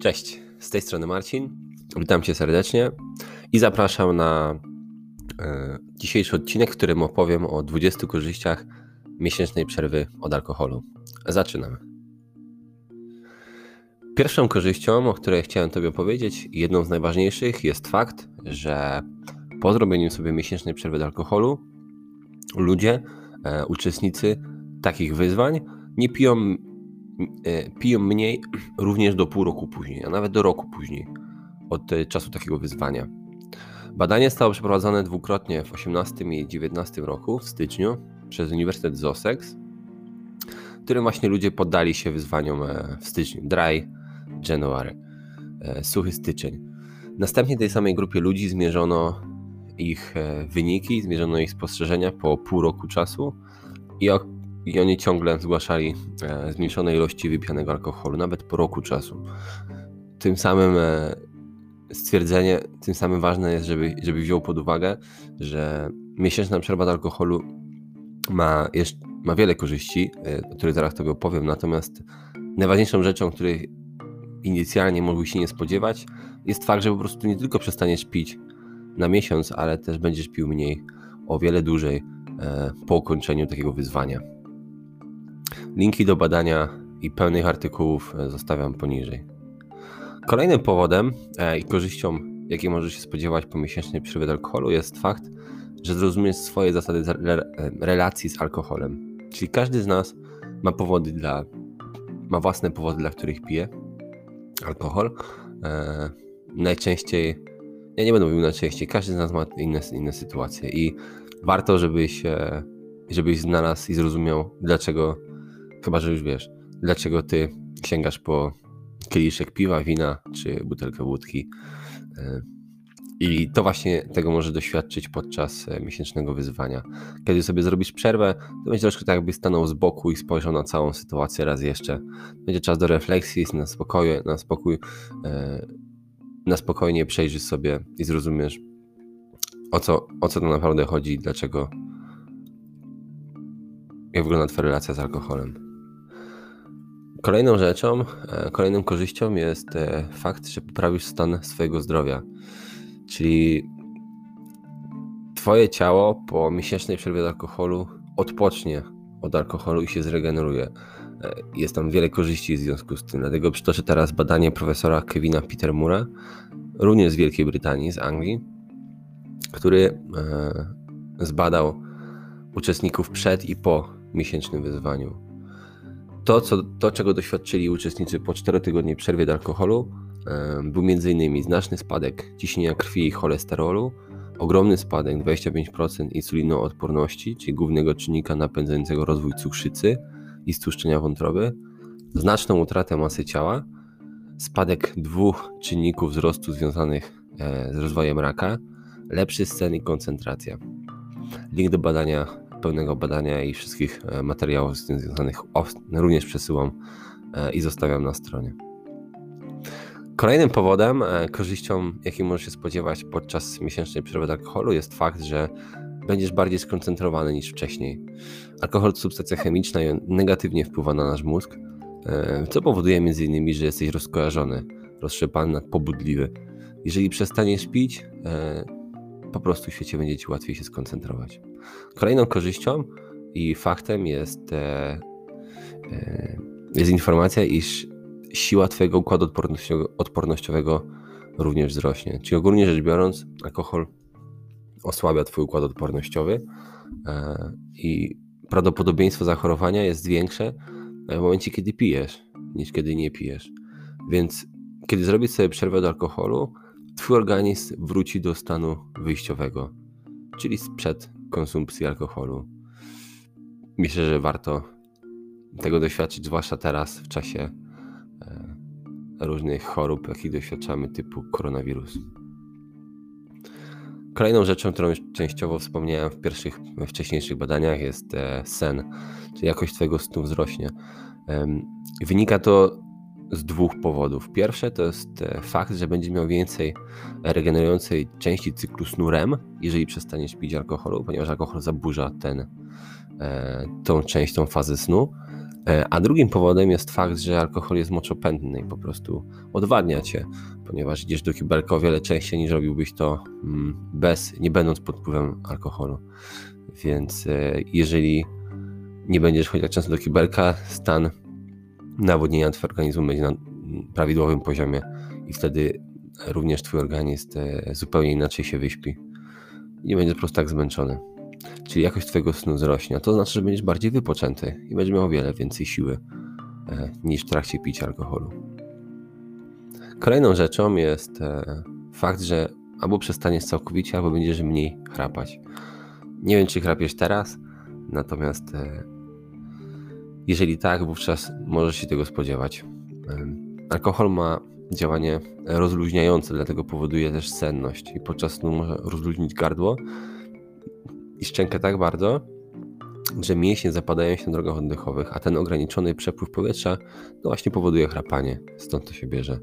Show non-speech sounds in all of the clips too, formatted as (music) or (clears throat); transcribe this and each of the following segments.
Cześć, z tej strony Marcin. Witam Cię serdecznie i zapraszam na e, dzisiejszy odcinek, w którym opowiem o 20 korzyściach miesięcznej przerwy od alkoholu. Zaczynamy. Pierwszą korzyścią, o której chciałem Tobie powiedzieć, jedną z najważniejszych jest fakt, że po zrobieniu sobie miesięcznej przerwy od alkoholu ludzie, e, uczestnicy takich wyzwań nie piją E, piją mniej (clears throat) również do pół roku później, a nawet do roku później od e, czasu takiego wyzwania. Badanie zostało przeprowadzone dwukrotnie w 18 i 19 roku w styczniu przez Uniwersytet z Sussex, w którym właśnie ludzie poddali się wyzwaniom e, w styczniu, dry January, suchy styczeń. Następnie tej samej grupie ludzi zmierzono ich wyniki, zmierzono ich spostrzeżenia po pół roku czasu i i oni ciągle zgłaszali e, zmniejszone ilości wypianego alkoholu, nawet po roku czasu. Tym samym e, stwierdzenie, tym samym ważne jest, żeby, żeby wziął pod uwagę, że miesięczna przerwa od alkoholu ma, jeszcze, ma wiele korzyści, e, o których zaraz Tobie opowiem, natomiast najważniejszą rzeczą, której inicjalnie mógłbyś się nie spodziewać, jest fakt, że po prostu nie tylko przestaniesz pić na miesiąc, ale też będziesz pił mniej, o wiele dłużej po ukończeniu takiego wyzwania. Linki do badania i pełnych artykułów e, zostawiam poniżej. Kolejnym powodem e, i korzyścią, jakiej możesz się spodziewać po miesięcznej przerwie alkoholu, jest fakt, że zrozumiesz swoje zasady e, relacji z alkoholem. Czyli każdy z nas ma powody dla, ma własne powody, dla których pije alkohol. najczęściej, ja nie będę mówił najczęściej, każdy z nas ma inne, inne sytuacje i warto, żebyś, żebyś znalazł i zrozumiał, dlaczego Chyba, że już wiesz, dlaczego ty sięgasz po kieliszek piwa, wina czy butelkę wódki. E, I to właśnie tego może doświadczyć podczas e, miesięcznego wyzwania. Kiedy sobie zrobisz przerwę, to będzie troszkę tak, jakby stanął z boku i spojrzał na całą sytuację raz jeszcze. Będzie czas do refleksji, na spokoju, na spokój, e, na spokojnie przejrzysz sobie i zrozumiesz, o co, o co to naprawdę chodzi i dlaczego, jak wygląda Twoja relacja z alkoholem. Kolejną rzeczą, e, kolejną korzyścią jest e, fakt, że poprawisz stan swojego zdrowia. Czyli Twoje ciało po miesięcznej przerwie od alkoholu odpocznie od alkoholu i się zregeneruje. E, jest tam wiele korzyści w związku z tym. Dlatego przytoczę teraz badanie profesora Kevina Petermura, również z Wielkiej Brytanii, z Anglii, który zbadał uczestników przed i po miesięcznym wyzwaniu to, co, to, czego doświadczyli uczestnicy po 4 tygodni przerwie do alkoholu, był m.in. znaczny spadek ciśnienia krwi i cholesterolu, ogromny spadek 25% insulinoodporności, czyli głównego czynnika napędzającego rozwój cukrzycy i stłuszczenia wątroby, znaczną utratę masy ciała, spadek dwóch czynników wzrostu związanych e, z rozwojem raka, lepszy sen i koncentracja. Link do badania pełnego badania i wszystkich e, materiałów z tym związanych również przesyłam e, i zostawiam na stronie. Kolejnym powodem, e, korzyścią, jakiej możesz się spodziewać podczas miesięcznej przerwy alkoholu, jest fakt, że będziesz bardziej skoncentrowany niż wcześniej. Alkohol to substancja chemiczna i negatywnie wpływa na nasz mózg, co powoduje m.in., że jesteś rozkojarzony, roztrzepany, pobudliwy. Jeżeli przestaniesz pić, po prostu w świecie będzie ci łatwiej się skoncentrować. Kolejną korzyścią i faktem jest, e, e, jest informacja, iż siła Twojego układu odpornościowego, odpornościowego również wzrośnie. Czyli ogólnie rzecz biorąc, alkohol osłabia Twój układ odpornościowy e, i prawdopodobieństwo zachorowania jest większe w momencie, kiedy pijesz, niż kiedy nie pijesz. Więc kiedy zrobisz sobie przerwę od alkoholu, Twój organizm wróci do stanu wyjściowego, czyli sprzed konsumpcji alkoholu. Myślę, że warto tego doświadczyć, zwłaszcza teraz w czasie e, różnych chorób, jakich doświadczamy, typu koronawirus. Kolejną rzeczą, którą już częściowo wspomniałem w pierwszych, wcześniejszych badaniach, jest e, sen, czyli jakość Twojego snu wzrośnie. Wynika to z dwóch powodów. Pierwsze to jest e, fakt, że będzie miał więcej regenerującej części cyklu snu REM, jeżeli przestaniesz pić alkoholu, ponieważ alkohol zaburza ten, tą część, tą fazę snu. A drugim powodem jest fakt, że alkohol jest moczopędny i po prostu odwadnia cię, ponieważ idziesz do kibelka o wiele częściej niż robiłbyś to mm, bez, nie będąc pod wpływem alkoholu. Więc jeżeli nie będziesz chodzić tak często do kibelka, stan nawodnienia twojego organizmu będzie na prawidłowym poziomie i wtedy również twój organizm e, zupełnie inaczej się wyśpi. Nie będzie po prostu tak zmęczony. Czyli jakość twojego snu wzrośnie, a to znaczy, że będziesz bardziej wypoczęty i będziesz miał o wiele więcej siły e, niż w trakcie picia alkoholu. Kolejną rzeczą jest e, fakt, że albo przestaniesz całkowicie, albo będziesz mniej chrapać. Nie wiem, czy chrapiesz teraz, natomiast jeżeli tak, wówczas możesz się tego spodziewać. Alkohol ma działanie rozluźniające, dlatego powoduje też senność i podczas snu może rozluźnić gardło i szczękę tak bardzo, że mięśnie zapadają się na drogach oddechowych, a ten ograniczony przepływ powietrza no właśnie powoduje chrapanie. Stąd to się bierze.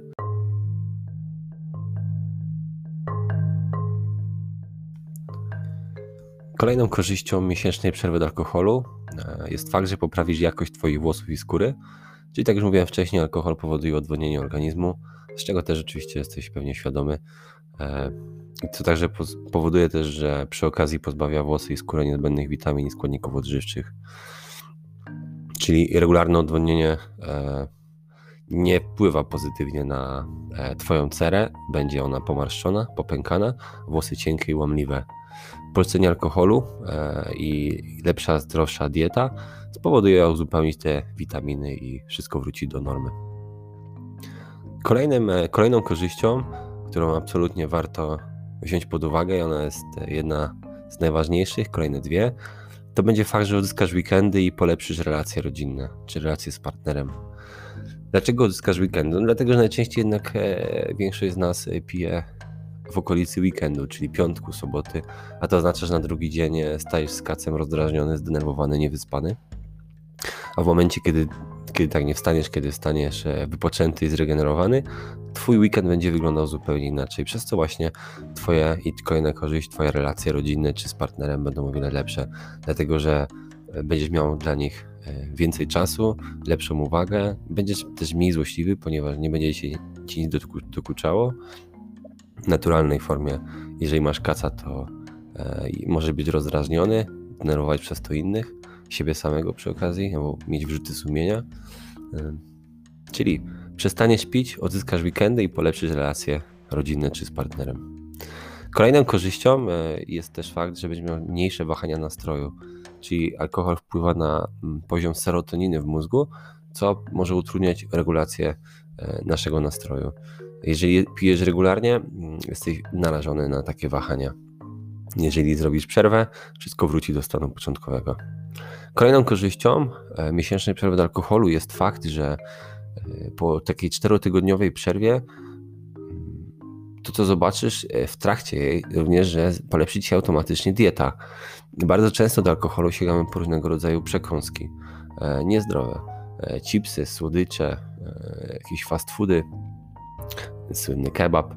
Kolejną korzyścią miesięcznej przerwy od alkoholu e, jest fakt, że poprawisz jakość Twoich włosów i skóry. Czyli tak jak już mówiłem wcześniej, alkohol powoduje odwodnienie organizmu, z czego też oczywiście jesteś pewnie świadomy. E, co także powoduje też, że przy okazji pozbawia włosy i skórę niezbędnych witamin i składników odżywczych. Czyli regularne odwodnienie e, nie wpływa pozytywnie na Twoją cerę, będzie ona pomarszczona, popękana, włosy cienkie i łamliwe polecenie alkoholu e, i lepsza, zdrowsza dieta spowoduje uzupełnić te witaminy i wszystko wróci do normy. Kolejnym, e, kolejną korzyścią, którą absolutnie warto wziąć pod uwagę, i ona jest jedna z najważniejszych, kolejne dwie, to będzie fakt, że odzyskasz weekendy i polepszysz relacje rodzinne, czy relacje z partnerem. Dlaczego odzyskasz weekendy? No dlatego, że najczęściej jednak e, większość z nas pije w okolicy weekendu, czyli piątku, soboty, a to oznacza, że na drugi dzień stajesz z kacem rozdrażniony, zdenerwowany, niewyspany. A w momencie, kiedy, kiedy tak nie wstaniesz, kiedy wstaniesz e, wypoczęty i zregenerowany, twój weekend będzie wyglądał zupełnie inaczej, przez co właśnie twoje i kolejna korzyść, twoje relacje rodzinne czy z partnerem będą o wiele lepsze, dlatego że e, będziesz miał dla nich e, więcej czasu, lepszą uwagę, będziesz też mniej złośliwy, ponieważ nie będzie się ci nic dokuczało, naturalnej formie. Jeżeli masz kaca, to e, może być rozdrażniony, denerwować przez to innych, siebie samego przy okazji, albo mieć wrzuty sumienia. E, czyli przestaniesz pić, odzyskasz weekendy i polepszysz relacje rodzinne czy z partnerem. Kolejną korzyścią e, jest też fakt, że będziesz miał mniejsze wahania nastroju, czyli alkohol wpływa na mm, poziom serotoniny w mózgu, co może utrudniać regulację e, naszego nastroju. Jeżeli pijesz regularnie, mm, jesteś narażony na takie wahania. Jeżeli zrobisz przerwę, wszystko wróci do stanu początkowego. Kolejną korzyścią e, miesięcznej przerwy od alkoholu jest fakt, że e, po takiej czterotygodniowej przerwie to, co zobaczysz e, w trakcie jej, również, że polepszy ci się automatycznie dieta. Bardzo często do alkoholu sięgamy po różnego rodzaju przekąski, niezdrowe, chipsy, słodycze, jakieś fast foody, słynny kebab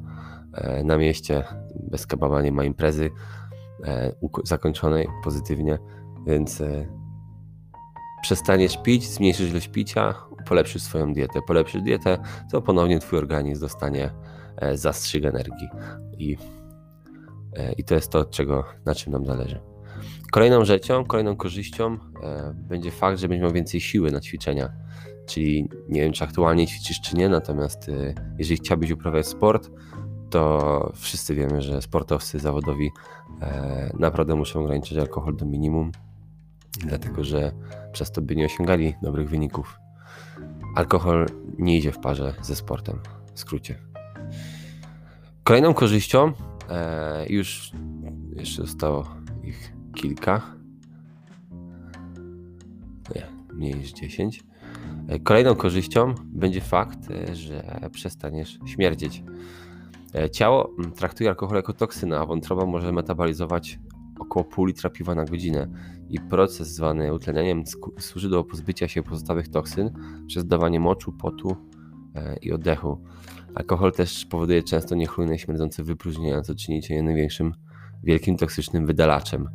e, na mieście. Bez kebaba nie ma imprezy e, zakończonej pozytywnie, więc e, przestaniesz pić, zmniejszysz ilość picia, polepszysz swoją dietę. Polepszysz dietę, to ponownie twój organizm dostanie zastrzyk energii. I, i to jest to, czego, na czym nam zależy. Kolejną rzeczą, kolejną korzyścią będzie fakt, że będziesz miał więcej siły na ćwiczenia Czyli nie wiem, czy aktualnie ćwiczysz, czy nie, natomiast jeżeli chciałbyś uprawiać sport, to wszyscy wiemy, że sportowcy zawodowi e, naprawdę muszą ograniczyć alkohol do minimum, dlatego że przez to by nie osiągali dobrych wyników. Alkohol nie idzie w parze ze sportem, w skrócie. Kolejną korzyścią, e, już jeszcze zostało ich kilka, nie, mniej niż 10. Kolejną korzyścią będzie fakt, e, że przestaniesz śmierdzieć. E, ciało mm, traktuje alkohol jako toksynę, a wątroba może metabolizować około pół litra piwa na godzinę i proces zwany utlenianiem służy do pozbycia się pozostałych toksyn przez dawanie moczu, potu e, i oddechu. Alkohol też powoduje często niechlujne śmierdzące wypróżnienia, co czyni cię największym wielkim toksycznym wydalaczem.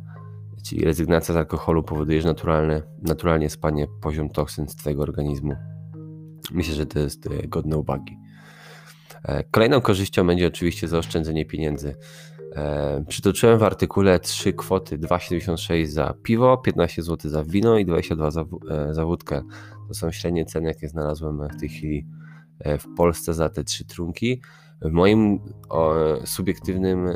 Czyli rezygnacja z alkoholu powoduje, że naturalne, naturalnie spadnie poziom toksyn z Twojego organizmu. Myślę, że to jest e, godne uwagi. E, kolejną korzyścią będzie oczywiście zaoszczędzenie pieniędzy. E, przytoczyłem w artykule trzy kwoty: 2,76 za piwo, 15 zł za wino i 22 za, za wódkę. To są średnie ceny, jakie znalazłem w tej chwili w Polsce za te trzy trunki. W moim o, subiektywnym,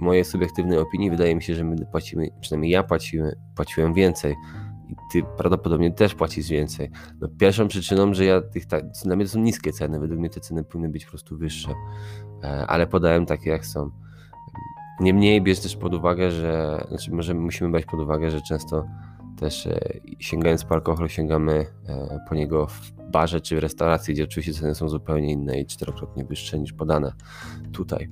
mojej subiektywnej opinii wydaje mi się, że my płacimy, przynajmniej ja płacimy, płaciłem więcej i ty prawdopodobnie też płacisz więcej. No, pierwszą przyczyną, że ja tych, tak, dla mnie to są niskie ceny, według mnie te ceny powinny być po prostu wyższe, e, ale podałem takie jak są. Niemniej bierz też pod uwagę, że, znaczy może musimy brać pod uwagę, że często też e, sięgając po alkohol, sięgamy e, po niego w barze czy w restauracji, gdzie oczywiście ceny są zupełnie inne i czterokrotnie wyższe niż podane tutaj.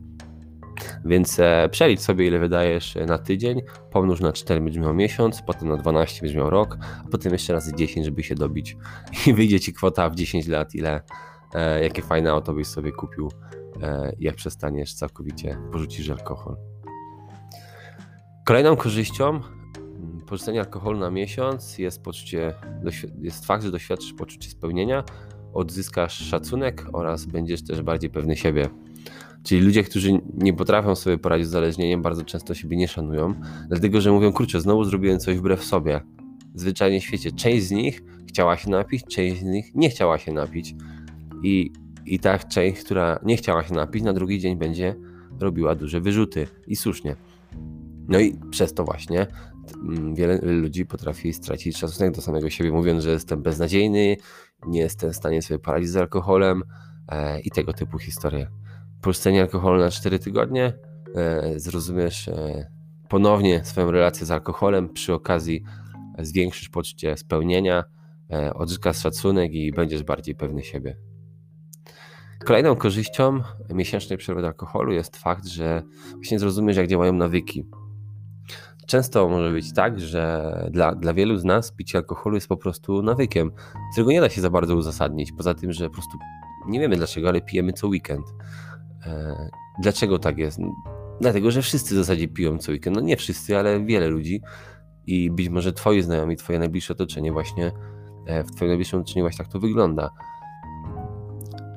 Więc e, przelicz sobie, ile wydajesz na tydzień, pomnóż na 4 będziesz miał miesiąc, potem na 12 będziesz miał rok, a potem jeszcze razy 10, żeby się dobić. (laughs) I wyjdzie ci kwota w 10 lat, ile, jakie fajne auto byś sobie kupił, jak przestaniesz całkowicie porzucić alkohol. Kolejną korzyścią porzucenia alkoholu na miesiąc jest poczucie, jest fakt, że doświadczysz poczucie spełnienia, odzyskasz szacunek oraz będziesz też bardziej pewny siebie. Czyli ludzie, którzy nie potrafią sobie poradzić z zależnieniem, bardzo często siebie nie szanują, dlatego że mówią, kurczę, znowu zrobiłem coś wbrew sobie. Zwyczajnie w świecie część z nich chciała się napić, część z nich nie chciała się napić. I, i ta część, która nie chciała się napić, na drugi dzień będzie robiła duże wyrzuty. I słusznie. No i przez to właśnie wiele ludzi potrafi stracić szacunek do samego siebie, mówiąc, że jestem beznadziejny, nie jestem w stanie sobie poradzić z alkoholem e, i tego typu historie. Porzucenie alkoholu na 4 tygodnie, e, zrozumiesz e, ponownie swoją relację z alkoholem, przy okazji zwiększysz poczucie spełnienia, e, odzyskasz szacunek i będziesz bardziej pewny siebie. Kolejną korzyścią miesięcznej przerwy alkoholu jest fakt, że właśnie zrozumiesz, jak działają nawyki. Często może być tak, że dla, dla wielu z nas picie alkoholu jest po prostu nawykiem, którego nie da się za bardzo uzasadnić. Poza tym, że po prostu nie wiemy dlaczego, ale pijemy co weekend. E, dlaczego tak jest? Dlatego, że wszyscy w zasadzie piją co weekend. No nie wszyscy, ale wiele ludzi. I być może twoi znajomi, twoje najbliższe otoczenie właśnie, e, w twoim najbliższym otoczeniu właśnie tak to wygląda.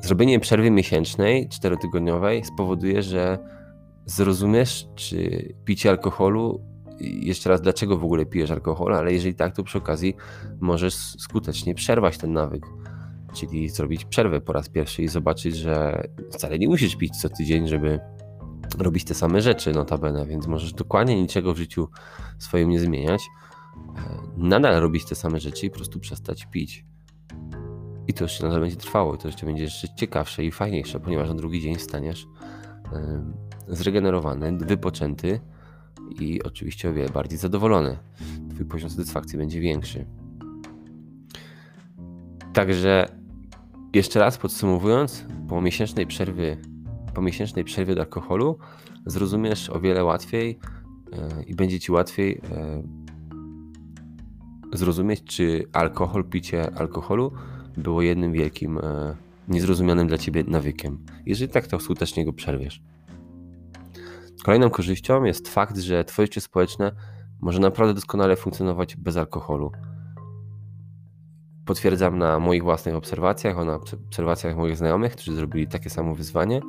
Zrobienie przerwy miesięcznej, czterotygodniowej spowoduje, że zrozumiesz, czy picie alkoholu, jeszcze raz, dlaczego w ogóle pijesz alkohol, ale jeżeli tak, to przy okazji możesz skutecznie przerwać ten nawyk. Czyli zrobić przerwę po raz pierwszy i zobaczyć, że wcale nie musisz pić co tydzień, żeby robić te same rzeczy, notabene, więc możesz dokładnie niczego w życiu swoim nie zmieniać. E, nadal robić te same rzeczy i po prostu przestać pić. I to jeszcze nadal będzie trwało, to jeszcze będzie jeszcze ciekawsze i fajniejsze, ponieważ na drugi dzień staniesz zregenerowany, wypoczęty i oczywiście o wiele bardziej zadowolony. Twój poziom satysfakcji będzie większy. Także jeszcze raz podsumowując, po miesięcznej przerwie, po miesięcznej przerwie do alkoholu zrozumiesz o wiele łatwiej yy, i będzie ci łatwiej yy, zrozumieć, czy alkohol, picie alkoholu było jednym wielkim, yy, niezrozumianym dla ciebie nawykiem. Jeżeli tak, to skutecznie go przerwiesz. Kolejną korzyścią jest fakt, że twoje życie społeczne może naprawdę doskonale funkcjonować bez alkoholu potwierdzam na moich własnych obserwacjach, na obserwacjach moich znajomych, którzy zrobili takie samo wyzwanie.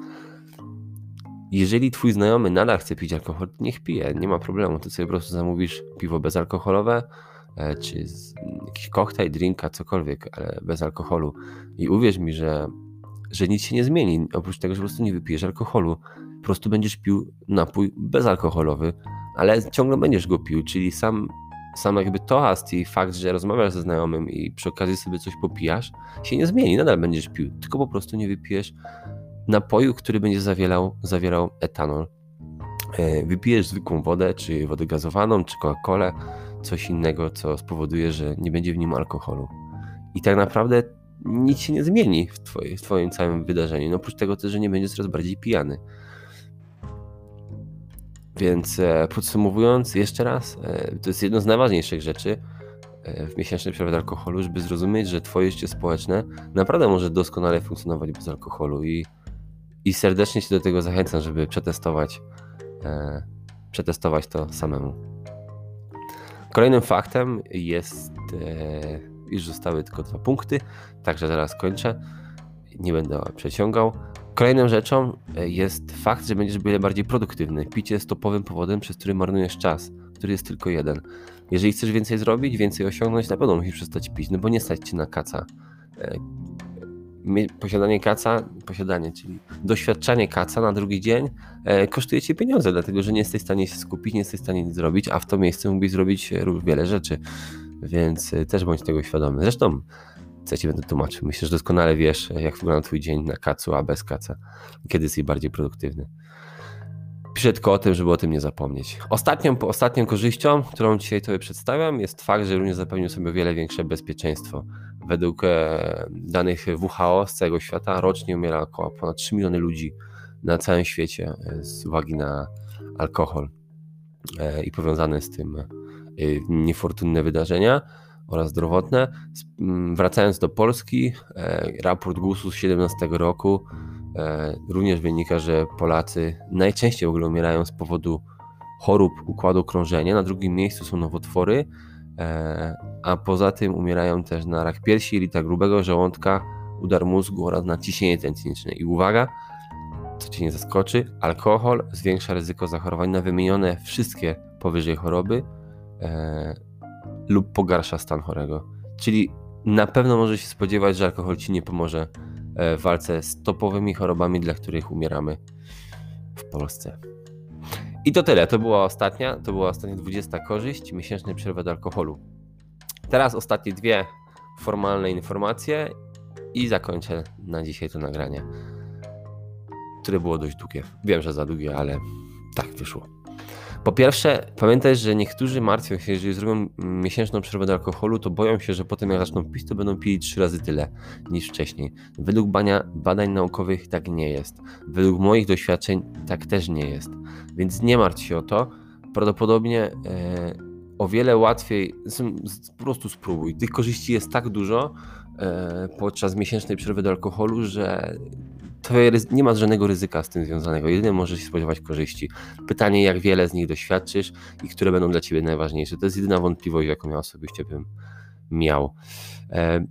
Jeżeli twój znajomy nadal chce pić alkohol, niech pije, nie ma problemu. Ty sobie po prostu zamówisz piwo bezalkoholowe, e, czy jakiś koktajl, drinka, cokolwiek, ale bez alkoholu. I uwierz mi, że, że nic się nie zmieni, oprócz tego, że po prostu nie wypijesz alkoholu. Po prostu będziesz pił napój bezalkoholowy, ale ciągle będziesz go pił, czyli sam sam jakby toast i fakt, że rozmawiasz ze znajomym i przy okazji sobie coś popijasz, się nie zmieni. Nadal będziesz pił, tylko po prostu nie wypijesz napoju, który będzie zawierał, zawierał etanol. E, wypijesz zwykłą wodę, czy wodę gazowaną, czy Coca-Colę, coś innego, co spowoduje, że nie będzie w nim alkoholu. I tak naprawdę nic się nie zmieni w, twoje, w twoim całym wydarzeniu. No oprócz tego też, że nie będziesz coraz bardziej pijany. Więc e, podsumowując jeszcze raz, e, to jest jedno z najważniejszych rzeczy e, w miesięcznej przerwie alkoholu, żeby zrozumieć, że twoje życie społeczne naprawdę może doskonale funkcjonować bez alkoholu i, i serdecznie cię do tego zachęcam, żeby przetestować, przetestować to samemu. Kolejnym faktem jest, już zostały tylko dwa punkty, także zaraz kończę. Nie będę przeciągał. Kolejną rzeczą e, jest fakt, że będziesz wiele bardziej produktywny. Picie jest topowym powodem, przez który marnujesz czas, który jest tylko jeden. Jeżeli chcesz więcej zrobić, więcej osiągnąć, na pewno musisz przestać pić, no bo nie stać ci na kaca. E, posiadanie kaca, posiadanie, czyli doświadczanie kaca na drugi dzień e, kosztuje cię pieniądze, dlatego że nie jesteś w stanie się skupić, nie jesteś w stanie nic zrobić, a w to miejsce mógłbyś zrobić wiele rzeczy, więc też bądź tego świadomy. Zresztą co ci będę tłumaczył. Myślę, że doskonale wiesz, jak wygląda twój dzień na kacu, a bez kaca. Kiedy jesteś bardziej produktywny. Piszę tylko o tym, żeby o tym nie zapomnieć. Ostatnią, ostatnią korzyścią, którą dzisiaj tobie przedstawiam, jest fakt, że również zapewnił sobie o wiele większe bezpieczeństwo. Według e, danych WHO z całego świata rocznie umiera około ponad 3 miliony ludzi na całym świecie e, z uwagi na alkohol e, i powiązane z tym niefortunne wydarzenia oraz zdrowotne. Mm, wracając do Polski, e, raport GUS-u z 2017 roku e, również wynika, że Polacy najczęściej w ogóle umierają z powodu chorób układu krążenia. Na drugim miejscu są nowotwory, e, a poza tym umierają też na rak piersi, jelita grubego żołądka, udar mózgu oraz na ciśnienie tętniczne. I uwaga, co Cię nie zaskoczy, alkohol zwiększa ryzyko zachorowań na wymienione wszystkie powyżej choroby lub pogarsza stan chorego. Czyli na pewno może się spodziewać, że alkohol ci nie pomoże e, w walce z topowymi chorobami, dla których umieramy w Polsce. I to tyle. To była ostatnia, to była ostatnia 20 korzyść miesięcznej przerwy od alkoholu. Teraz ostatnie dwie formalne informacje i zakończę na dzisiaj to nagranie, które było dość długie. Wiem, że za długie, ale tak wyszło. Po pierwsze, pamiętaj, że niektórzy martwią się, jeżeli zrobią miesięczną przerwę do alkoholu, to boją się, że potem jak zaczną pić, to będą pili trzy razy tyle niż wcześniej. Według bania, badań naukowych tak nie jest. Według moich doświadczeń tak też nie jest. Więc nie martw się o to. Prawdopodobnie e, o wiele łatwiej, po prostu spróbuj. Tych korzyści jest tak dużo e, podczas miesięcznej przerwy do alkoholu, że to nie ma żadnego ryzyka z tym związanego. Jedynie możesz się spodziewać korzyści. Pytanie, jak wiele z nich doświadczysz i które będą dla ciebie najważniejsze. To jest jedyna wątpliwość, jaką ja osobiście bym miał. E,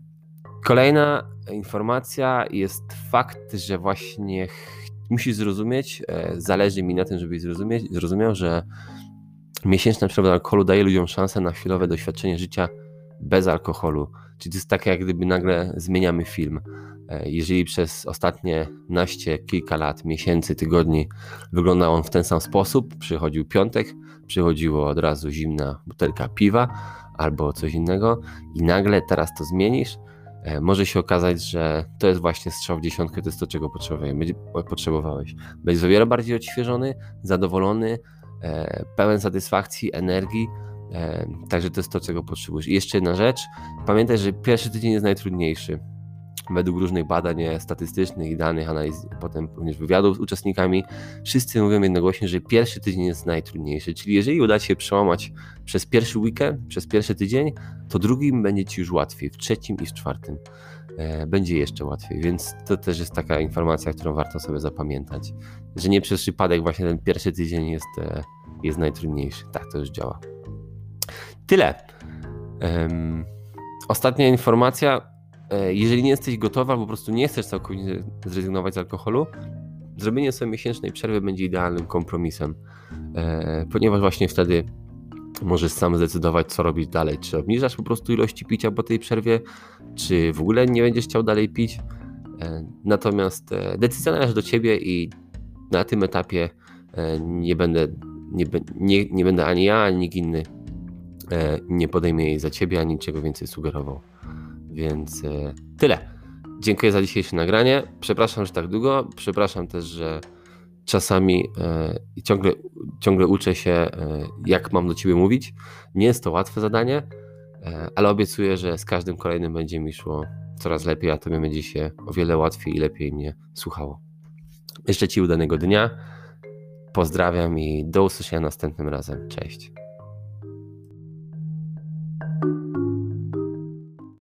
kolejna informacja jest fakt, że właśnie musisz zrozumieć, e, zależy mi na tym, żebyś zrozumieć, zrozumiał, że miesięczna przerwa alkoholu daje ludziom szansę na chwilowe doświadczenie życia bez alkoholu. Czyli to jest tak, jak gdyby nagle zmieniamy film. E, jeżeli przez ostatnie naście, kilka lat, miesięcy, tygodni wyglądał on w ten sam sposób, przychodził piątek, przychodziło od razu zimna butelka piwa albo coś innego i nagle teraz to zmienisz, e, może się okazać, że to jest właśnie strzał w dziesiątkę, to jest to, czego potrzebowałeś. Będziesz o wiele bardziej odświeżony, zadowolony, e, pełen satysfakcji, energii, także to jest to, czego potrzebujesz. I jeszcze jedna rzecz, pamiętaj, że pierwszy tydzień jest najtrudniejszy według różnych badań statystycznych i danych, analiz, potem również wywiadów z uczestnikami, wszyscy mówią jednogłośnie, że pierwszy tydzień jest najtrudniejszy. Czyli jeżeli uda Ci się przełamać przez pierwszy weekend, przez pierwszy tydzień, to drugim będzie Ci już łatwiej, w trzecim i w czwartym e, będzie jeszcze łatwiej. Więc to też jest taka informacja, którą warto sobie zapamiętać, że nie przez przypadek właśnie ten pierwszy tydzień jest, e, jest najtrudniejszy. Tak to już działa. Tyle. Um, ostatnia informacja E, jeżeli nie jesteś gotowa, po prostu nie chcesz całkowicie zrezygnować z alkoholu, zrobienie sobie miesięcznej przerwy będzie idealnym kompromisem, e, ponieważ właśnie wtedy możesz sam zdecydować, co robić dalej. Czy obniżasz po prostu ilości picia po tej przerwie, czy w ogóle nie będziesz chciał dalej pić. E, natomiast decyzja należy do ciebie i na tym etapie nie będę, nie, nie, nie będę ani ja, ani nikt inny nie podejmie jej za ciebie, ani niczego więcej sugerował. Więc e, tyle. Dziękuję za dzisiejsze nagranie. Przepraszam, że tak długo. Przepraszam też, że czasami e, ciągle, ciągle uczę się, e, jak mam do ciebie mówić. Nie jest to łatwe zadanie, ale obiecuję, że z każdym kolejnym będzie mi szło coraz lepiej, a tobie będzie się o wiele łatwiej i lepiej mnie słuchało. Jeszcze ci udanego dnia. Pozdrawiam i do usłyszenia następnym razem. Cześć.